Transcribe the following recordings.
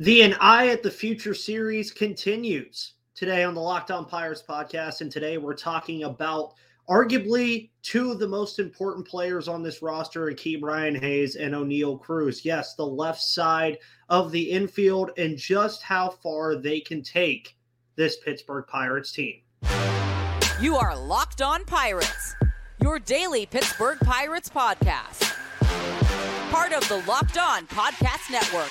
The An Eye at the Future series continues today on the Locked On Pirates podcast. And today we're talking about arguably two of the most important players on this roster in Ke'Bryan Hayes and Oneil Cruz. Yes, the left side of the infield and just how far they can take this Pittsburgh Pirates team. You are Locked On Pirates, your daily Pittsburgh Pirates podcast. Part of the Locked On Podcast Network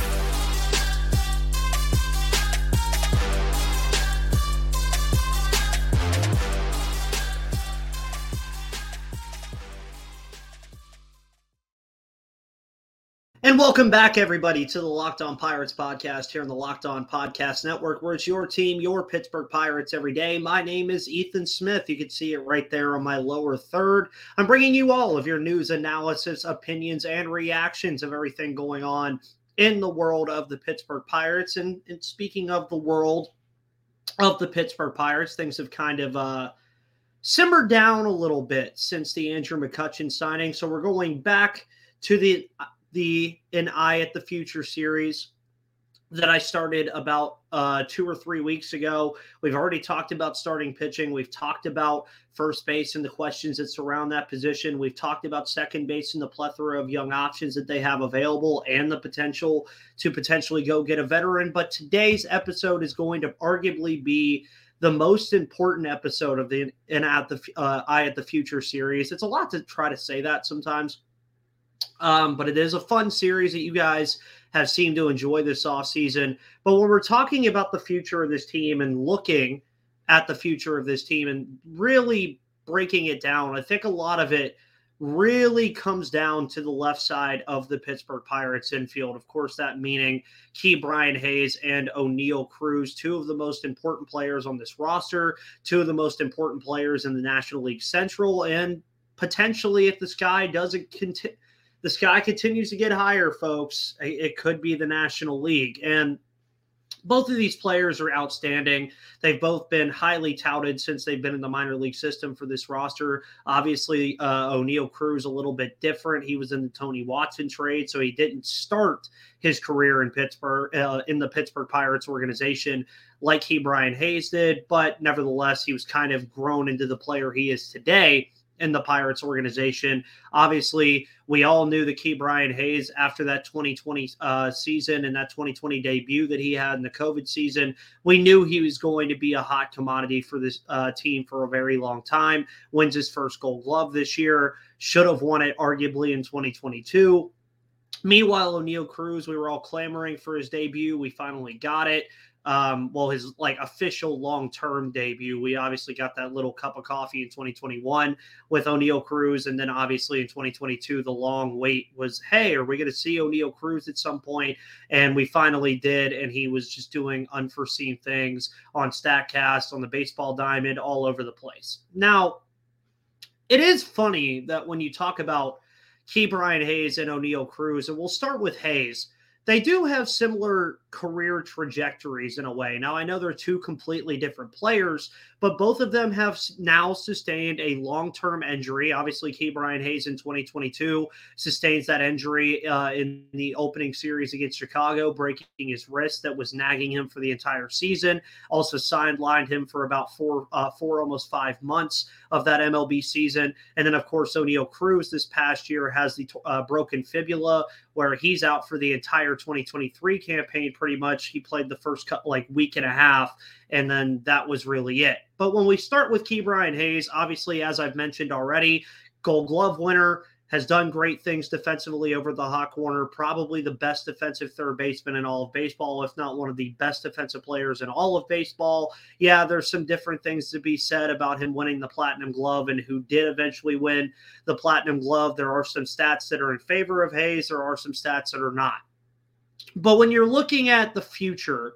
And welcome back, everybody, to the Locked On Pirates podcast here on the Locked On Podcast Network, where it's your team, your Pittsburgh Pirates every day. My name is Ethan Smith. You can see it right there on my lower third. I'm bringing you all of your news, analysis, opinions, and reactions of everything going on in the world of the Pittsburgh Pirates. And, and speaking of the world of the Pittsburgh Pirates, things have kind of uh, simmered down a little bit since the Andrew McCutchen signing. So we're going back to the the An Eye at the Future series that I started about uh, two or three weeks ago. We've already talked about starting pitching. We've talked about first base and the questions that surround that position. We've talked about second base and the plethora of young options that they have available and the potential to potentially go get a veteran. But today's episode is going to arguably be the most important episode of the and at the uh, Eye at the Future series. It's a lot to try to say that sometimes um, but it is a fun series that you guys have seemed to enjoy this off season. But when we're talking about the future of this team and looking at the future of this team and really breaking it down, I think a lot of it really comes down to the left side of the Pittsburgh Pirates infield. Of course, that meaning Ke'Bryan Hayes and Oneil Cruz, two of the most important players on this roster, two of the most important players in the National League Central, and potentially if the sky doesn't continue the sky continues to get higher, folks. It could be the National League. And both of these players are outstanding. They've both been highly touted since they've been in the minor league system for this roster. Obviously, uh, Oneil Cruz a little bit different. He was in the Tony Watson trade, so he didn't start his career in Pittsburgh uh, in the Pittsburgh Pirates organization like Ke'Bryan Hayes did. But nevertheless, he was kind of grown into the player he is today in the Pirates organization. Obviously, we all knew the Ke'Bryan Hayes after that 2020 uh, season and that 2020 debut that he had in the COVID season. We knew he was going to be a hot commodity for this uh, team for a very long time. Wins his first gold glove this year, should have won it arguably in 2022. Meanwhile, Oneil Cruz, we were all clamoring for his debut. We finally got it um, well, his like official long term debut. We obviously got that little cup of coffee in 2021 with Oneil Cruz. And then obviously in 2022, the long wait was hey, are we going to see Oneil Cruz at some point? And we finally did. And he was just doing unforeseen things on StatCast, on the baseball diamond, all over the place. Now, it is funny that when you talk about Ke'Bryan Hayes and Oneil Cruz, and we'll start with Hayes they do have similar career trajectories in a way. Now, I know they're two completely different players, but both of them have now sustained a long term injury. Obviously, Ke'Bryan Hayes in 2022 sustains that injury uh, in the opening series against Chicago, breaking his wrist that was nagging him for the entire season. Also, sidelined him for about four, uh, four almost five months of that MLB season. And then, of course, Oneil Cruz this past year has the uh, broken fibula, where he's out for the entire 2023 campaign pretty much. He played the first like week and a half, and then that was really it. But when we start with Ke'Bryan Hayes, obviously, as I've mentioned already, gold glove winner, has done great things defensively over the hot corner, probably the best defensive third baseman in all of baseball, if not one of the best defensive players in all of baseball. Yeah, there's some different things to be said about him winning the platinum glove and who did eventually win the platinum glove. There are some stats that are in favor of Hayes, there are some stats that are not. But when you're looking at the future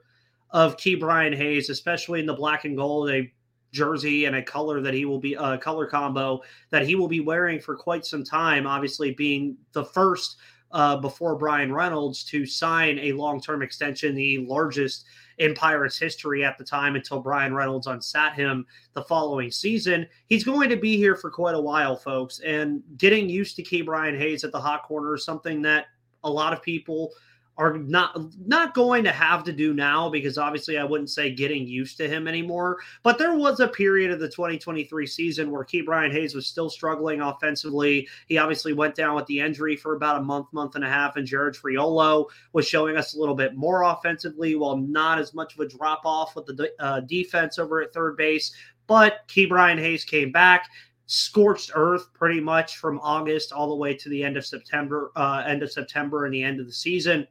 of Ke'Bryan Hayes, especially in the black and gold, a jersey and a color that he will be a uh, color combo that he will be wearing for quite some time. Obviously, being the first uh, before Brian Reynolds to sign a long term extension, the largest in Pirates history at the time until Brian Reynolds unsat him the following season. He's going to be here for quite a while, folks. And getting used to Ke'Bryan Hayes at the hot corner is something that a lot of people are not not going to have to do now because obviously I wouldn't say getting used to him anymore. But there was a period of the 2023 season where Ke'Bryan Hayes was still struggling offensively. He obviously went down with the injury for about a month, month and a half, and Jared Triolo was showing us a little bit more offensively, while not as much of a drop off with the uh, defense over at third base. But Ke'Bryan Hayes came back scorched earth pretty much from August all the way to the end of September, uh, end of September and the end of the season.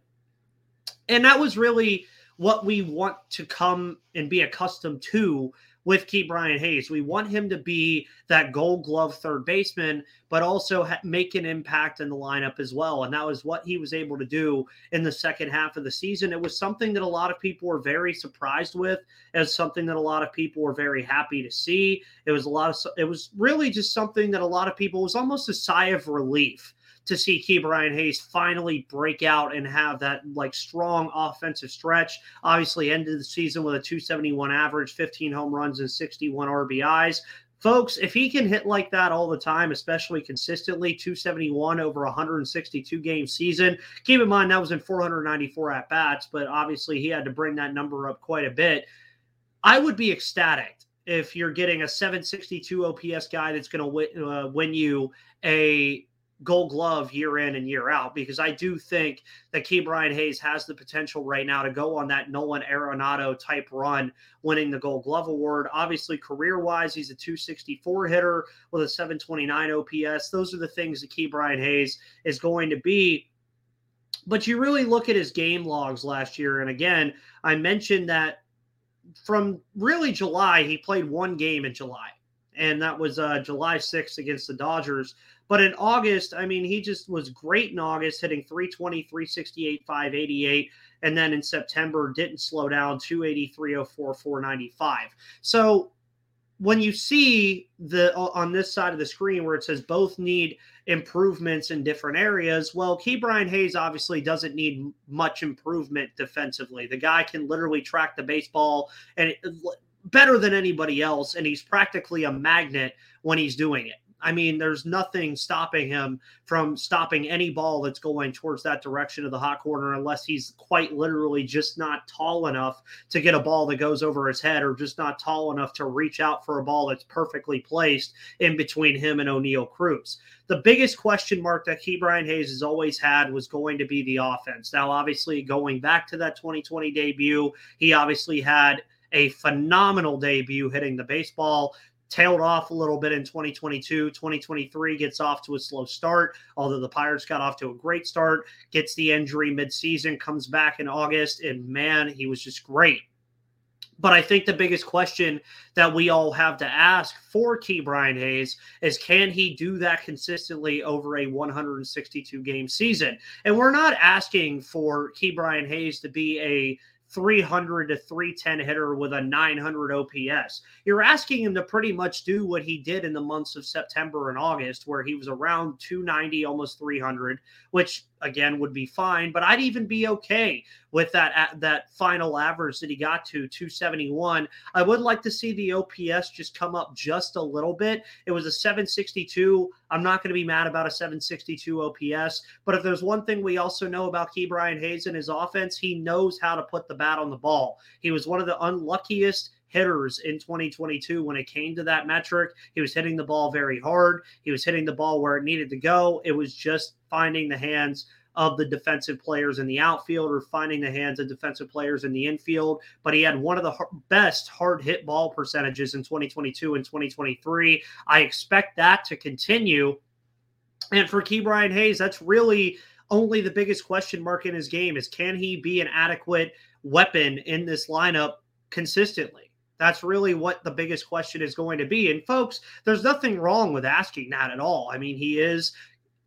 And that was really what we want to come and be accustomed to with Ke'Bryan Hayes. We want him to be that gold glove third baseman, but also ha- make an impact in the lineup as well. And that was what he was able to do in the second half of the season. It was something that a lot of people were very surprised with, as something that a lot of people were very happy to see. It was a lot of, it was really just something that a lot of people was almost a sigh of relief to see Ke'Bryan Hayes finally break out and have that like strong offensive stretch. Obviously, ended the season with a 271 average, 15 home runs, and 61 RBIs. Folks, if he can hit like that all the time, especially consistently, 271 over 162 game season. Keep in mind that was in 494 at bats, but obviously he had to bring that number up quite a bit. I would be ecstatic if you're getting a 762 OPS guy that's going to uh, win you a gold glove year in and year out because I do think that Ke'Bryan Hayes has the potential right now to go on that Nolan Arenado type run, winning the gold glove award. Obviously, career wise, he's a 264 hitter with a 729 OPS. Those are the things that Ke'Bryan Hayes is going to be. But you really look at his game logs last year. And again, I mentioned that from really July, he played one game in July and that was uh, July 6th against the Dodgers. But in August, I mean, he just was great in August, hitting 320, 368, 588. And then in September, didn't slow down 280, 304, 495. So when you see the on this side of the screen where it says both need improvements in different areas, well, Ke'Bryan Hayes obviously doesn't need much improvement defensively. The guy can literally track the baseball and better than anybody else, and he's practically a magnet when he's doing it. I mean, there's nothing stopping him from stopping any ball that's going towards that direction of the hot corner unless he's quite literally just not tall enough to get a ball that goes over his head or just not tall enough to reach out for a ball that's perfectly placed in between him and Oneil Cruz. The biggest question mark that Ke'Bryan Hayes has always had was going to be the offense. Now, obviously, going back to that 2020 debut, he obviously had a phenomenal debut hitting the baseball tailed off a little bit in 2022. 2023 gets off to a slow start, although the Pirates got off to a great start, gets the injury midseason, comes back in August, and man, he was just great. But I think the biggest question that we all have to ask for Ke'Bryan Hayes is can he do that consistently over a 162 game season? And we're not asking for Ke'Bryan Hayes to be a 300 to 310 hitter with a 900 OPS. You're asking him to pretty much do what he did in the months of September and August, where he was around 290, almost 300, which again would be fine. But I'd even be okay with that that final average that he got to 271. I would like to see the OPS just come up just a little bit. It was a 762. I'm not going to be mad about a 762 OPS. But if there's one thing we also know about Ke'Bryan Hayes and his offense, he knows how to put the bat on the ball. He was one of the unluckiest hitters in 2022 when it came to that metric. He was hitting the ball very hard. He was hitting the ball where it needed to go. It was just finding the hands of the defensive players in the outfield or finding the hands of defensive players in the infield. But he had one of the best hard hit ball percentages in 2022 and 2023. I expect that to continue. And for Ke'Bryan Hayes, that's really only the biggest question mark in his game is can he be an adequate weapon in this lineup consistently? That's really what the biggest question is going to be. And folks, there's nothing wrong with asking that at all. I mean, he is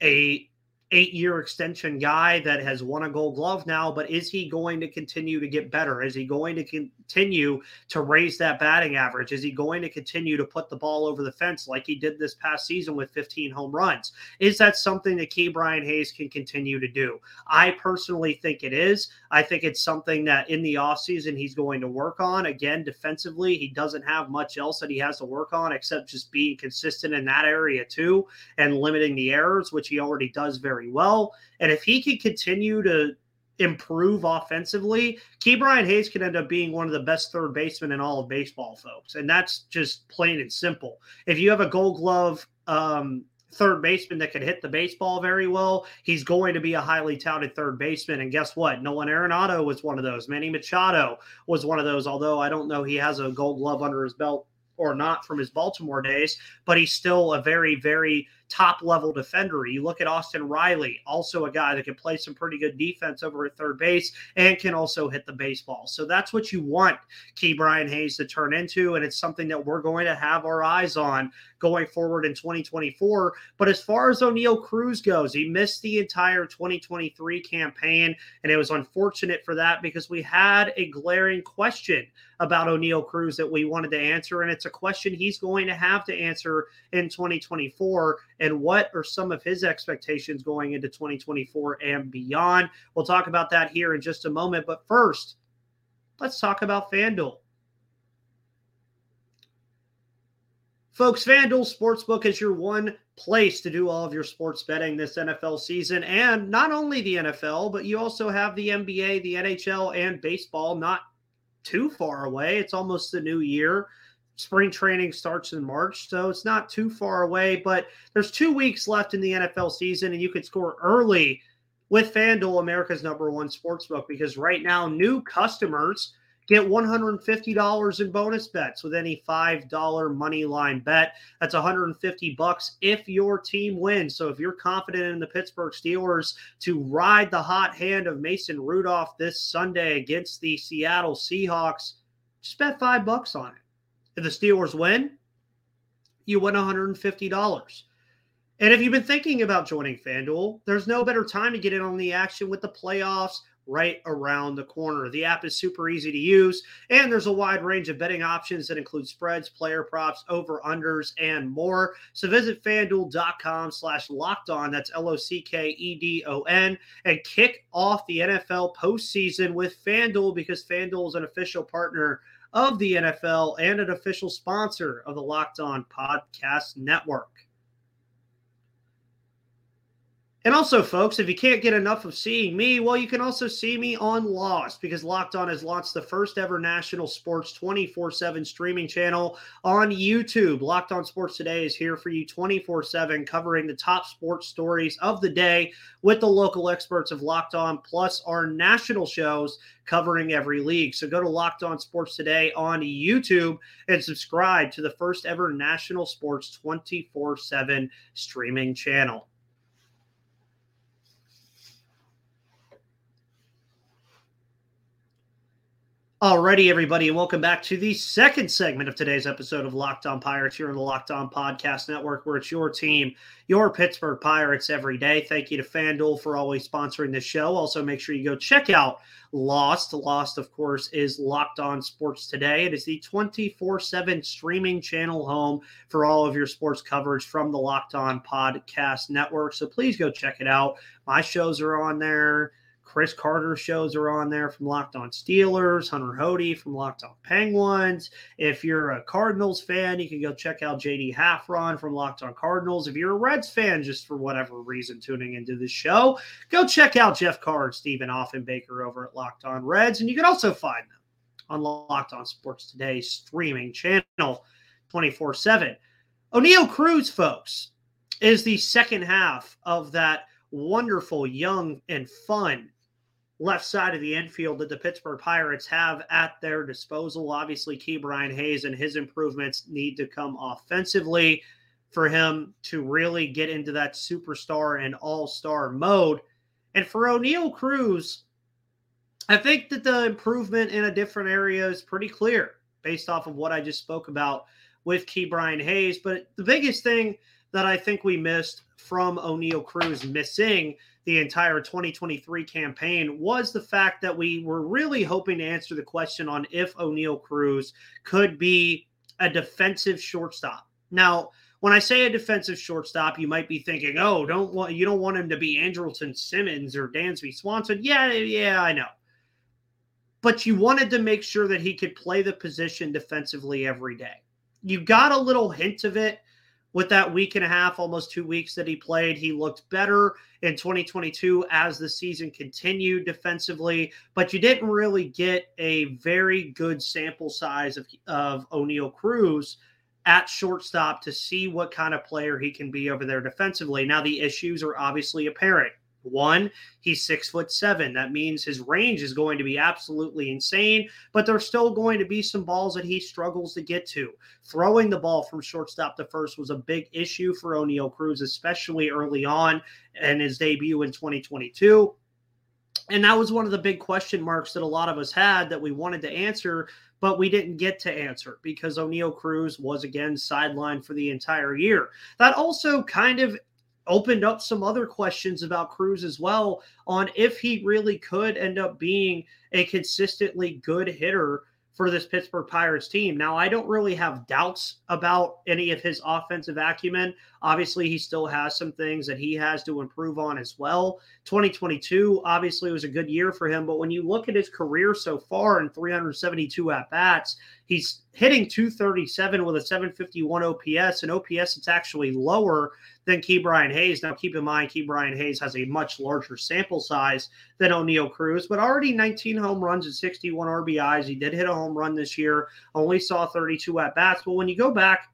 a eight year extension guy that has won a gold glove now, but is he going to continue to get better? Is he going to continue to raise that batting average? Is he going to continue to put the ball over the fence like he did this past season with 15 home runs? Is that something that Ke'Bryan Hayes can continue to do? I personally think it is. I think it's something that in the offseason he's going to work on. Again, defensively, he doesn't have much else that he has to work on except just being consistent in that area too and limiting the errors, which he already does very well. And if he can continue to improve offensively, Ke'Bryan Hayes could end up being one of the best third basemen in all of baseball, folks. And that's just plain and simple. If you have a gold glove um, third baseman that can hit the baseball very well, he's going to be a highly touted third baseman. And guess what? Nolan Arenado was one of those. Manny Machado was one of those, although I don't know he has a gold glove under his belt or not from his Baltimore days, but he's still a very, very top level defender. You look at Austin Riley, also a guy that can play some pretty good defense over at third base and can also hit the baseball. So that's what you want Ke'Bryan Hayes to turn into. And it's something that we're going to have our eyes on going forward in 2024. But as far as Oneil Cruz goes, he missed the entire 2023 campaign. And it was unfortunate for that because we had a glaring question about Oneil Cruz that we wanted to answer. And it's a question he's going to have to answer in 2024 and what are some of his expectations going into 2024 and beyond. We'll talk about that here in just a moment. But first, let's talk about FanDuel. Folks, FanDuel Sportsbook is your one place to do all of your sports betting this NFL season. And not only the NFL, but you also have the NBA, the NHL, and baseball not too far away. It's almost the new year spring training starts in March, so it's not too far away. But there's two weeks left in the NFL season, and you can score early with FanDuel, America's number one sportsbook, because right now new customers get $150 in bonus bets with any $5 money line bet. That's 150 bucks if your team wins. So if you're confident in the Pittsburgh Steelers to ride the hot hand of Mason Rudolph this Sunday against the Seattle Seahawks, just bet 5 bucks on it. If the Steelers win, you win $150. And if you've been thinking about joining FanDuel, there's no better time to get in on the action with the playoffs right around the corner. The app is super easy to use, and there's a wide range of betting options that include spreads, player props, over-unders, and more. So visit fanduel.com slash locked on. That's L-O-C-K-E-D-O-N, and kick off the NFL postseason with FanDuel because FanDuel is an official partner – of the NFL and an official sponsor of the Locked On Podcast Network. And also, folks, if you can't get enough of seeing me, well, you can also see me on Lost because Locked On has launched the first ever national sports 24 7 streaming channel on YouTube. Locked On Sports Today is here for you 24 7, covering the top sports stories of the day with the local experts of Locked On, plus our national shows covering every league. So go to Locked On Sports Today on YouTube and subscribe to the first ever national sports 24 7 streaming channel. Alrighty, everybody, and welcome back to the second segment of today's episode of Locked On Pirates here on the Locked On Podcast Network, where it's your team, your Pittsburgh Pirates every day. Thank you to FanDuel for always sponsoring this show. Also, make sure you go check out Lost. Lost, of course, is Locked On Sports Today. It is the 24 7 streaming channel home for all of your sports coverage from the Locked On Podcast Network. So please go check it out. My shows are on there. Chris Carter shows are on there from Locked On Steelers, Hunter Hody from Locked On Penguins. If you're a Cardinals fan, you can go check out JD Haffron from Locked On Cardinals. If you're a Reds fan, just for whatever reason tuning into the show, go check out Jeff Carr and Stephen Offenbaker over at Locked On Reds. And you can also find them on Locked On Sports Today streaming channel 24 7. Oneil Cruz, folks, is the second half of that wonderful, young, and fun left side of the infield that the Pittsburgh Pirates have at their disposal. Obviously, Ke'Bryan Hayes and his improvements need to come offensively for him to really get into that superstar and all star mode. And for Oneil Cruz, I think that the improvement in a different area is pretty clear based off of what I just spoke about with Ke'Bryan Hayes. But the biggest thing that I think we missed from Oneil Cruz missing the entire 2023 campaign was the fact that we were really hoping to answer the question on if Oneil Cruz could be a defensive shortstop. Now, when I say a defensive shortstop, you might be thinking, "Oh, don't want you don't want him to be Andrelton Simmons or Dansby Swanson." Yeah, yeah, I know. But you wanted to make sure that he could play the position defensively every day. You got a little hint of it with that week and a half, almost two weeks that he played, he looked better in 2022 as the season continued defensively, but you didn't really get a very good sample size of, of Oneil Cruz at shortstop to see what kind of player he can be over there defensively. Now, the issues are obviously apparent. One, he's six foot seven. That means his range is going to be absolutely insane, but there's still going to be some balls that he struggles to get to. Throwing the ball from shortstop to first was a big issue for Oneil Cruz, especially early on in his debut in 2022. And that was one of the big question marks that a lot of us had that we wanted to answer, but we didn't get to answer because Oneil Cruz was again sidelined for the entire year. That also kind of opened up some other questions about Cruz as well on if he really could end up being a consistently good hitter for this Pittsburgh Pirates team. Now, I don't really have doubts about any of his offensive acumen. Obviously, he still has some things that he has to improve on as well. 2022 obviously was a good year for him, but when you look at his career so far in 372 at bats, he's hitting 237 with a 751 OPS, and OPS it's actually lower than Ke'Bryan Hayes. Now, keep in mind, Ke'Bryan Hayes has a much larger sample size than Oneil Cruz, but already 19 home runs and 61 RBIs. He did hit a home run this year, only saw 32 at bats. But when you go back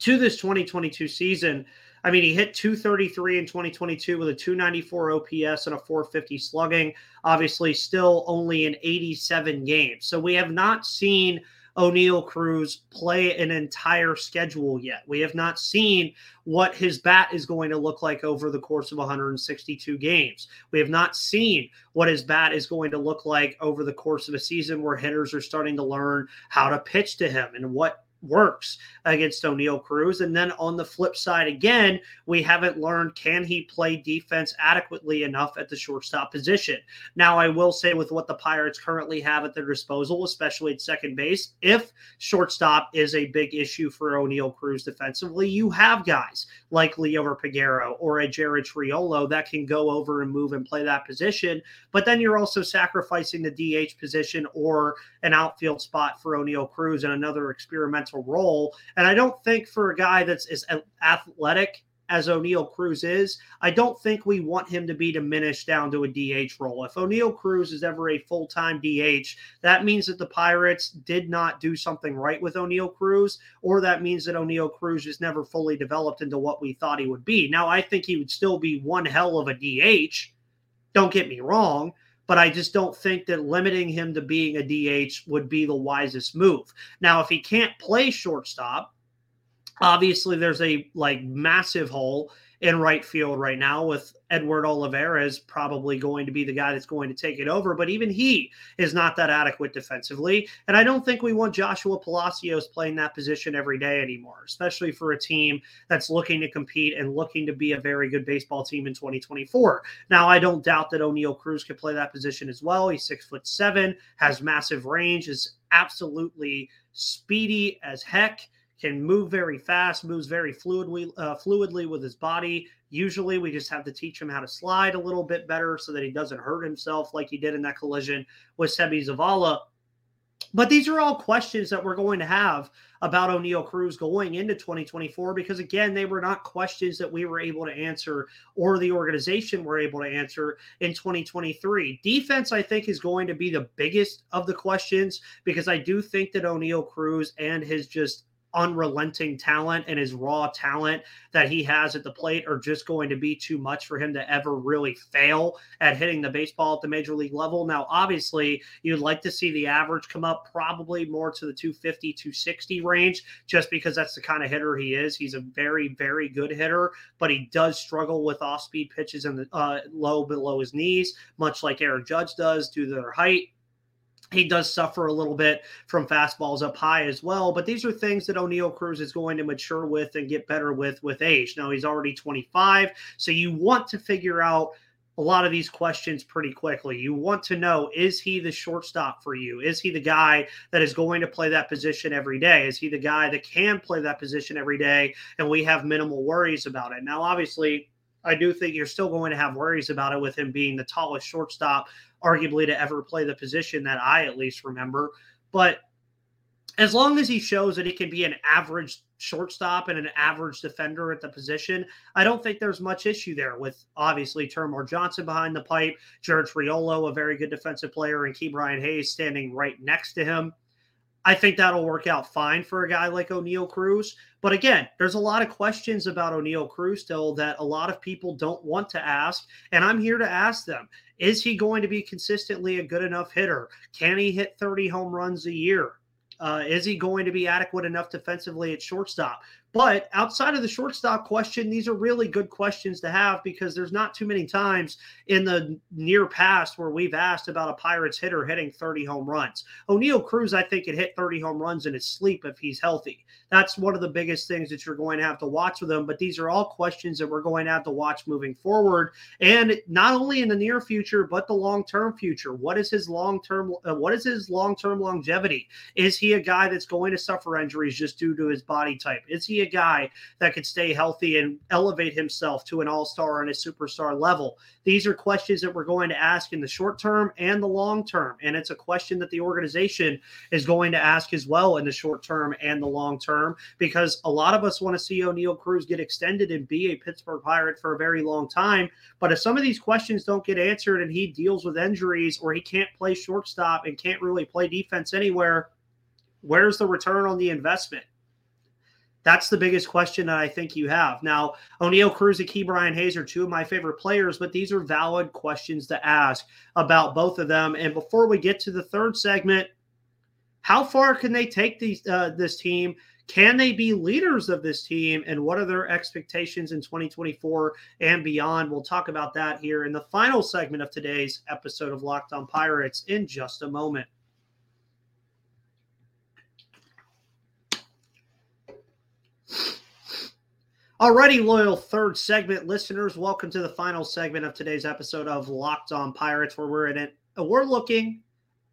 to this 2022 season, I mean, he hit 233 in 2022 with a 294 OPS and a 450 slugging. Obviously, still only in 87 games. So we have not seen Oneil Cruz play an entire schedule yet. We have not seen what his bat is going to look like over the course of 162 games. We have not seen what his bat is going to look like over the course of a season where hitters are starting to learn how to pitch to him and what works against Oneil Cruz. And then on the flip side, again, we haven't learned can he play defense adequately enough at the shortstop position. Now, I will say with what the Pirates currently have at their disposal, especially at second base, if shortstop is a big issue for Oneil Cruz defensively, you have guys like Liover Peguero or a Jared Triolo that can go over and move and play that position. But then you're also sacrificing the DH position or an outfield spot for Oneil Cruz and another experimental role. And I don't think for a guy that's as athletic as Oneil Cruz is, I don't think we want him to be diminished down to a DH role. If Oneil Cruz is ever a full time DH, that means that the Pirates did not do something right with Oneil Cruz, or that means that Oneil Cruz is never fully developed into what we thought he would be. Now, I think he would still be one hell of a DH. Don't get me wrong but I just don't think that limiting him to being a DH would be the wisest move. Now, if he can't play shortstop, obviously there's a like massive hole in right field right now with Edward Olivares probably going to be the guy that's going to take it over. But even he is not that adequate defensively. And I don't think we want Joshua Palacios playing that position every day anymore, especially for a team that's looking to compete and looking to be a very good baseball team in 2024. Now, I don't doubt that Oneil Cruz could play that position as well. He's six foot seven, has massive range, is absolutely speedy as heck can move very fast, moves very fluidly, uh, fluidly with his body. Usually, we just have to teach him how to slide a little bit better so that he doesn't hurt himself like he did in that collision with Seby Zavala. But these are all questions that we're going to have about Oneil Cruz going into 2024 because, again, they were not questions that we were able to answer or the organization were able to answer in 2023. Defense, I think, is going to be the biggest of the questions because I do think that Oneil Cruz and his just unrelenting talent and his raw talent that he has at the plate are just going to be too much for him to ever really fail at hitting the baseball at the major league level. Now, obviously, you'd like to see the average come up probably more to the 250, 260 range, just because that's the kind of hitter he is. He's a very, very good hitter, but he does struggle with off speed pitches and uh, low below his knees, much like Aaron Judge does due to their height he does suffer a little bit from fastballs up high as well, but these are things that Oneil Cruz is going to mature with and get better with with age. Now he's already 25, so you want to figure out a lot of these questions pretty quickly. You want to know is he the shortstop for you? Is he the guy that is going to play that position every day? Is he the guy that can play that position every day and we have minimal worries about it? Now, obviously, I do think you're still going to have worries about it with him being the tallest shortstop arguably to ever play the position that I at least remember. But as long as he shows that he can be an average shortstop and an average defender at the position, I don't think there's much issue there with obviously Termarr Johnson behind the pipe, Jared Triolo, a very good defensive player, and Ke'Bryan Hayes standing right next to him. I think that'll work out fine for a guy like Oneil Cruz. But again, there's a lot of questions about Oneil Cruz still that a lot of people don't want to ask. And I'm here to ask them Is he going to be consistently a good enough hitter? Can he hit 30 home runs a year? Uh, is he going to be adequate enough defensively at shortstop? But outside of the shortstop question, these are really good questions to have because there's not too many times in the near past where we've asked about a Pirates hitter hitting 30 home runs. Oneil Cruz, I think, could hit 30 home runs in his sleep if he's healthy. That's one of the biggest things that you're going to have to watch with him. But these are all questions that we're going to have to watch moving forward, and not only in the near future but the long term future. What is his long term? Uh, what is his long term longevity? Is he a guy that's going to suffer injuries just due to his body type? Is he a guy that could stay healthy and elevate himself to an all star and a superstar level? These are questions that we're going to ask in the short term and the long term. And it's a question that the organization is going to ask as well in the short term and the long term because a lot of us want to see Oneil Cruz get extended and be a Pittsburgh Pirate for a very long time. But if some of these questions don't get answered and he deals with injuries or he can't play shortstop and can't really play defense anywhere, where's the return on the investment? That's the biggest question that I think you have. Now, Oneil Cruz and Brian Hayes are two of my favorite players, but these are valid questions to ask about both of them. And before we get to the third segment, how far can they take these uh, this team? Can they be leaders of this team? And what are their expectations in 2024 and beyond? We'll talk about that here in the final segment of today's episode of Locked On Pirates in just a moment. Alrighty, loyal third segment listeners, welcome to the final segment of today's episode of Locked On Pirates, where we're in it. We're looking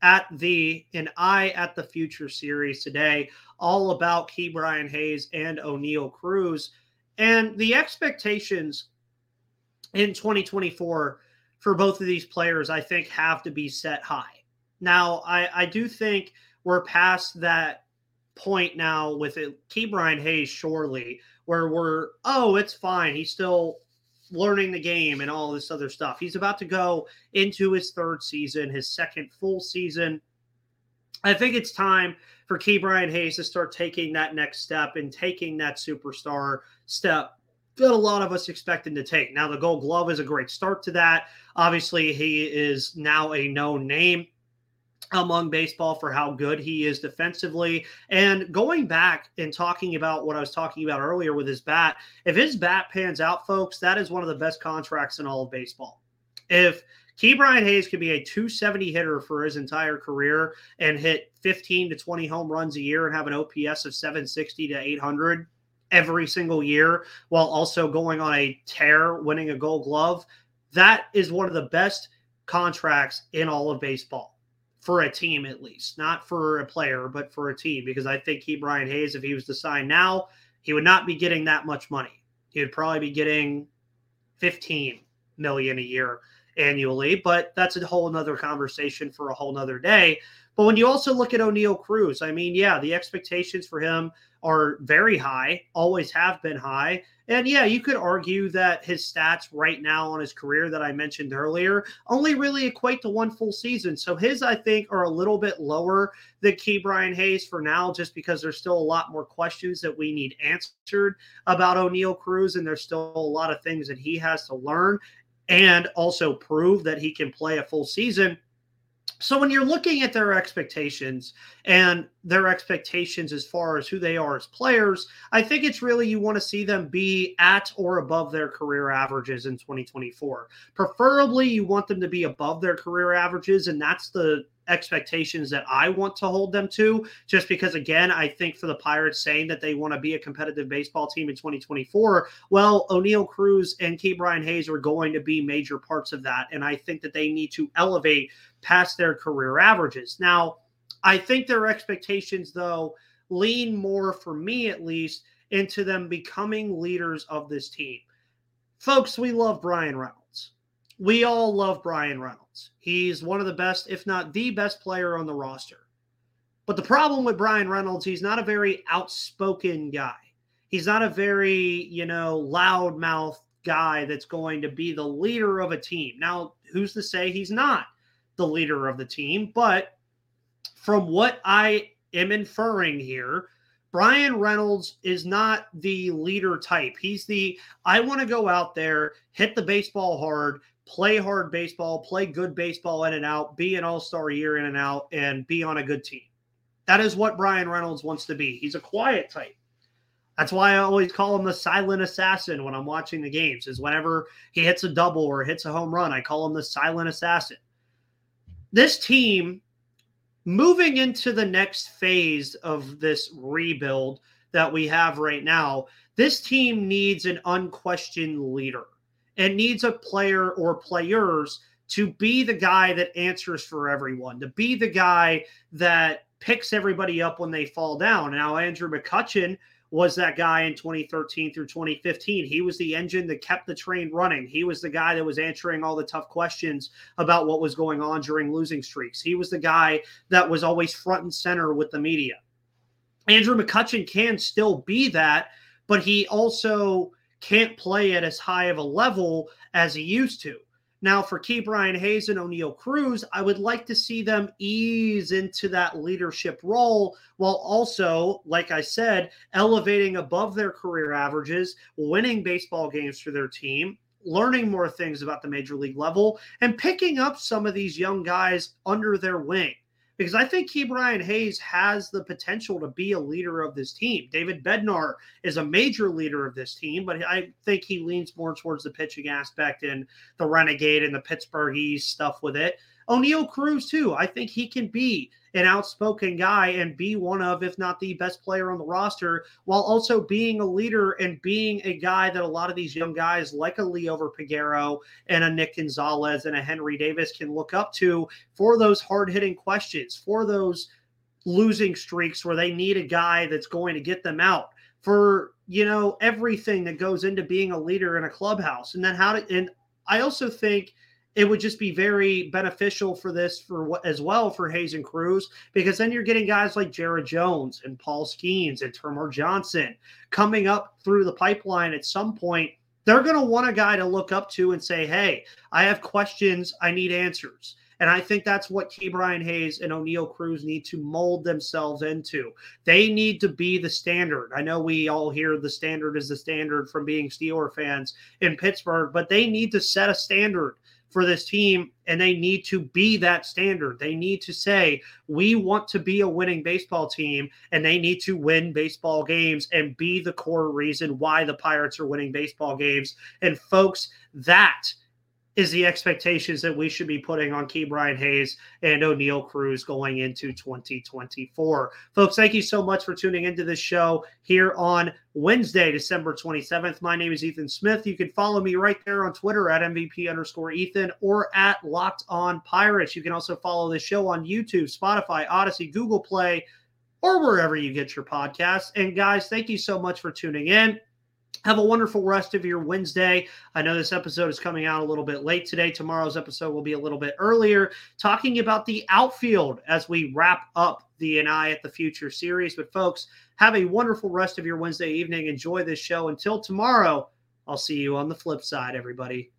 at the an eye at the future series today, all about Ke'Bryan Hayes and Oneil Cruz, and the expectations in 2024 for both of these players, I think, have to be set high. Now, I, I do think we're past that point now with it, Brian Hayes, surely where we're, oh, it's fine. He's still learning the game and all this other stuff. He's about to go into his third season, his second full season. I think it's time for Ke'Bryan Hayes to start taking that next step and taking that superstar step that a lot of us expect him to take. Now, the Gold Glove is a great start to that. Obviously, he is now a known name among baseball for how good he is defensively. And going back and talking about what I was talking about earlier with his bat, if his bat pans out, folks, that is one of the best contracts in all of baseball. If Ke'Bryan Hayes could be a 270 hitter for his entire career and hit 15 to 20 home runs a year and have an OPS of 760 to 800 every single year while also going on a tear, winning a gold glove. That is one of the best contracts in all of baseball for a team at least, not for a player, but for a team. Because I think he, Brian Hayes, if he was to sign now, he would not be getting that much money. He would probably be getting 15 million a year annually, but that's a whole nother conversation for a whole nother day. But when you also look at Oneil Cruz, I mean, yeah, the expectations for him are very high, always have been high. And yeah, you could argue that his stats right now on his career that I mentioned earlier only really equate to one full season. So his, I think, are a little bit lower than Ke'Bryan Hayes for now, just because there's still a lot more questions that we need answered about Oneil Cruz. And there's still a lot of things that he has to learn and also prove that he can play a full season. So when you're looking at their expectations and their expectations as far as who they are as players, I think it's really you want to see them be at or above their career averages in 2024. Preferably you want them to be above their career averages and that's the expectations that I want to hold them to. Just because, again, I think for the Pirates saying that they want to be a competitive baseball team in 2024, well, Oneil Cruz and Ke'Bryan Hayes are going to be major parts of that. And I think that they need to elevate past their career averages. Now, I think their expectations, though, lean more, for me at least, into them becoming leaders of this team. Folks, we love Brian Reynolds we all love Brian Reynolds. He's one of the best, if not the best player on the roster. But the problem with Brian Reynolds, he's not a very outspoken guy. He's not a very, you know, loudmouth guy that's going to be the leader of a team. Now, who's to say he's not the leader of the team? But from what I am inferring here, Brian Reynolds is not the leader type. He's the I want to go out there, hit the baseball hard, play hard baseball, play good baseball in and out, be an all star year in and out, and be on a good team. That is what Brian Reynolds wants to be. He's a quiet type. That's why I always call him the silent assassin when I'm watching the games. Is whenever he hits a double or hits a home run, I call him the silent assassin. This team moving into the next phase of this rebuild that we have right now, this team needs an unquestioned leader and needs a player or players to be the guy that answers for everyone, to be the guy that picks everybody up when they fall down. Now, Andrew McCutchen was that guy in 2013 through 2015. He was the engine that kept the train running. He was the guy that was answering all the tough questions about what was going on during losing streaks. He was the guy that was always front and center with the media. Andrew McCutchen can still be that, but he also can't play at as high of a level as he used to. Now, for Ke'Bryan Hayes and Oneil Cruz, I would like to see them ease into that leadership role while also, like I said, elevating above their career averages, winning baseball games for their team, learning more things about the major league level, and picking up some of these young guys under their wing because I think Ke'Bryan Hayes has the potential to be a leader of this team. David Bednar is a major leader of this team, but I think he leans more towards the pitching aspect and the Renegade and the Pittsburgh East stuff with it. Oneil Cruz, too. I think he can be an outspoken guy and be one of, if not the best player on the roster, while also being a leader and being a guy that a lot of these young guys, like a Leo Peguero and a Nick Gonzalez and a Henry Davis, can look up to for those hard hitting questions, for those losing streaks where they need a guy that's going to get them out for you know everything that goes into being a leader in a clubhouse. And then how to and i also think it would just be very beneficial for this for what as well for Hayes and Cruz because then you're getting guys like Jared Jones and Paul Skenes and Termarr Johnson coming up through the pipeline at some point. They're going to want a guy to look up to and say, "Hey, I have questions. I need answers." And I think that's what Ke'Bryan Hayes and Oneil Cruz need to mold themselves into. They need to be the standard. I know we all hear the standard is the standard from being Steeler fans in Pittsburgh, but they need to set a standard for this team and they need to be that standard. They need to say, we want to be a winning baseball team and they need to win baseball games and be the core reason why the Pirates are winning baseball games. And folks, that is the expectations that we should be putting on Ke'Bryan Hayes and Oneil Cruz going into 2024. Folks, thank you so much for tuning into this show here on Wednesday, December 27th. My name is Ethan Smith. You can follow me right there on Twitter at MVP underscore Ethan or at Locked On Pirates. You can also follow the show on YouTube, Spotify, Odyssey, Google Play, or wherever you get your podcasts. And guys, thank you so much for tuning in. Have a wonderful rest of your Wednesday. I know this episode is coming out a little bit late today. Tomorrow's episode will be a little bit earlier, talking about the outfield as we wrap up the and I at the Future series. But, folks, have a wonderful rest of your Wednesday evening. Enjoy this show. Until tomorrow, I'll see you on the flip side, everybody.